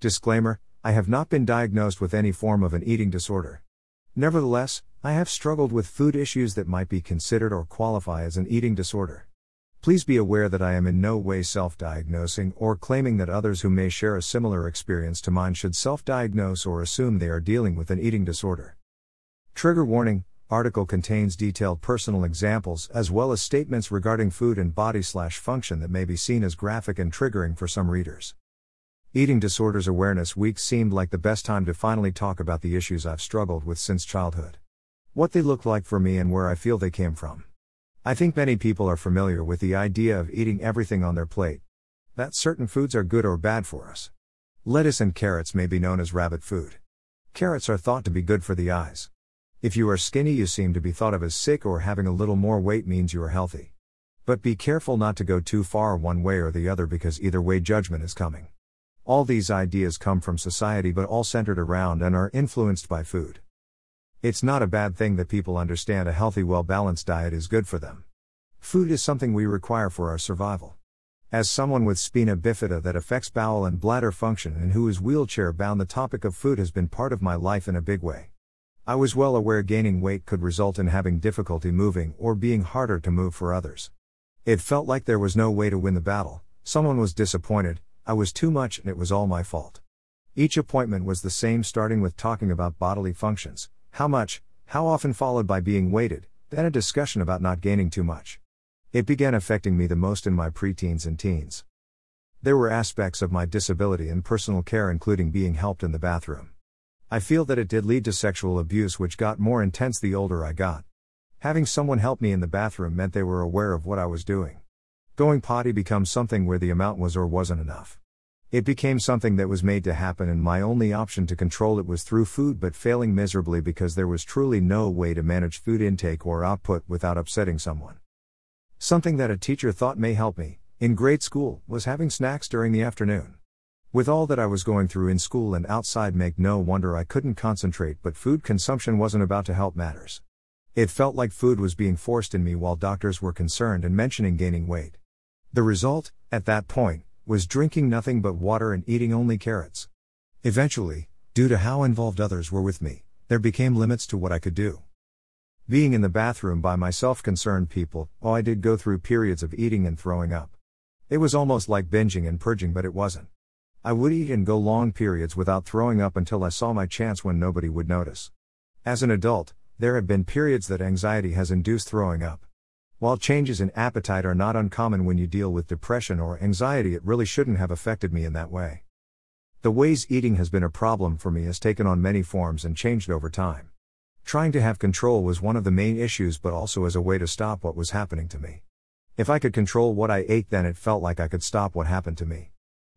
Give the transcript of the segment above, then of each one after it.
Disclaimer I have not been diagnosed with any form of an eating disorder. Nevertheless, I have struggled with food issues that might be considered or qualify as an eating disorder. Please be aware that I am in no way self diagnosing or claiming that others who may share a similar experience to mine should self diagnose or assume they are dealing with an eating disorder. Trigger warning article contains detailed personal examples as well as statements regarding food and body slash function that may be seen as graphic and triggering for some readers. Eating Disorders Awareness Week seemed like the best time to finally talk about the issues I've struggled with since childhood. What they look like for me and where I feel they came from. I think many people are familiar with the idea of eating everything on their plate. That certain foods are good or bad for us. Lettuce and carrots may be known as rabbit food. Carrots are thought to be good for the eyes. If you are skinny, you seem to be thought of as sick, or having a little more weight means you are healthy. But be careful not to go too far one way or the other because either way judgment is coming. All these ideas come from society but all centered around and are influenced by food. It's not a bad thing that people understand a healthy, well balanced diet is good for them. Food is something we require for our survival. As someone with spina bifida that affects bowel and bladder function and who is wheelchair bound, the topic of food has been part of my life in a big way. I was well aware gaining weight could result in having difficulty moving or being harder to move for others. It felt like there was no way to win the battle, someone was disappointed, I was too much, and it was all my fault. Each appointment was the same, starting with talking about bodily functions, how much, how often, followed by being weighted, then a discussion about not gaining too much. It began affecting me the most in my preteens and teens. There were aspects of my disability and personal care, including being helped in the bathroom. I feel that it did lead to sexual abuse, which got more intense the older I got. Having someone help me in the bathroom meant they were aware of what I was doing. Going potty becomes something where the amount was or wasn't enough. It became something that was made to happen, and my only option to control it was through food, but failing miserably because there was truly no way to manage food intake or output without upsetting someone. Something that a teacher thought may help me, in grade school, was having snacks during the afternoon. With all that I was going through in school and outside, make no wonder I couldn't concentrate, but food consumption wasn't about to help matters. It felt like food was being forced in me while doctors were concerned and mentioning gaining weight. The result, at that point, was drinking nothing but water and eating only carrots. Eventually, due to how involved others were with me, there became limits to what I could do. Being in the bathroom by myself concerned people, oh, I did go through periods of eating and throwing up. It was almost like binging and purging, but it wasn't. I would eat and go long periods without throwing up until I saw my chance when nobody would notice. As an adult, there have been periods that anxiety has induced throwing up. While changes in appetite are not uncommon when you deal with depression or anxiety, it really shouldn't have affected me in that way. The ways eating has been a problem for me has taken on many forms and changed over time. Trying to have control was one of the main issues, but also as a way to stop what was happening to me. If I could control what I ate, then it felt like I could stop what happened to me.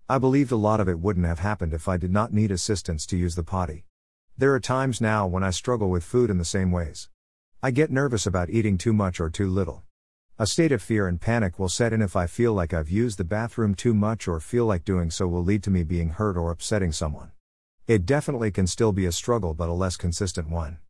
I believed a lot of it wouldn't have happened if I did not need assistance to use the potty. There are times now when I struggle with food in the same ways. I get nervous about eating too much or too little. A state of fear and panic will set in if I feel like I've used the bathroom too much or feel like doing so will lead to me being hurt or upsetting someone. It definitely can still be a struggle, but a less consistent one.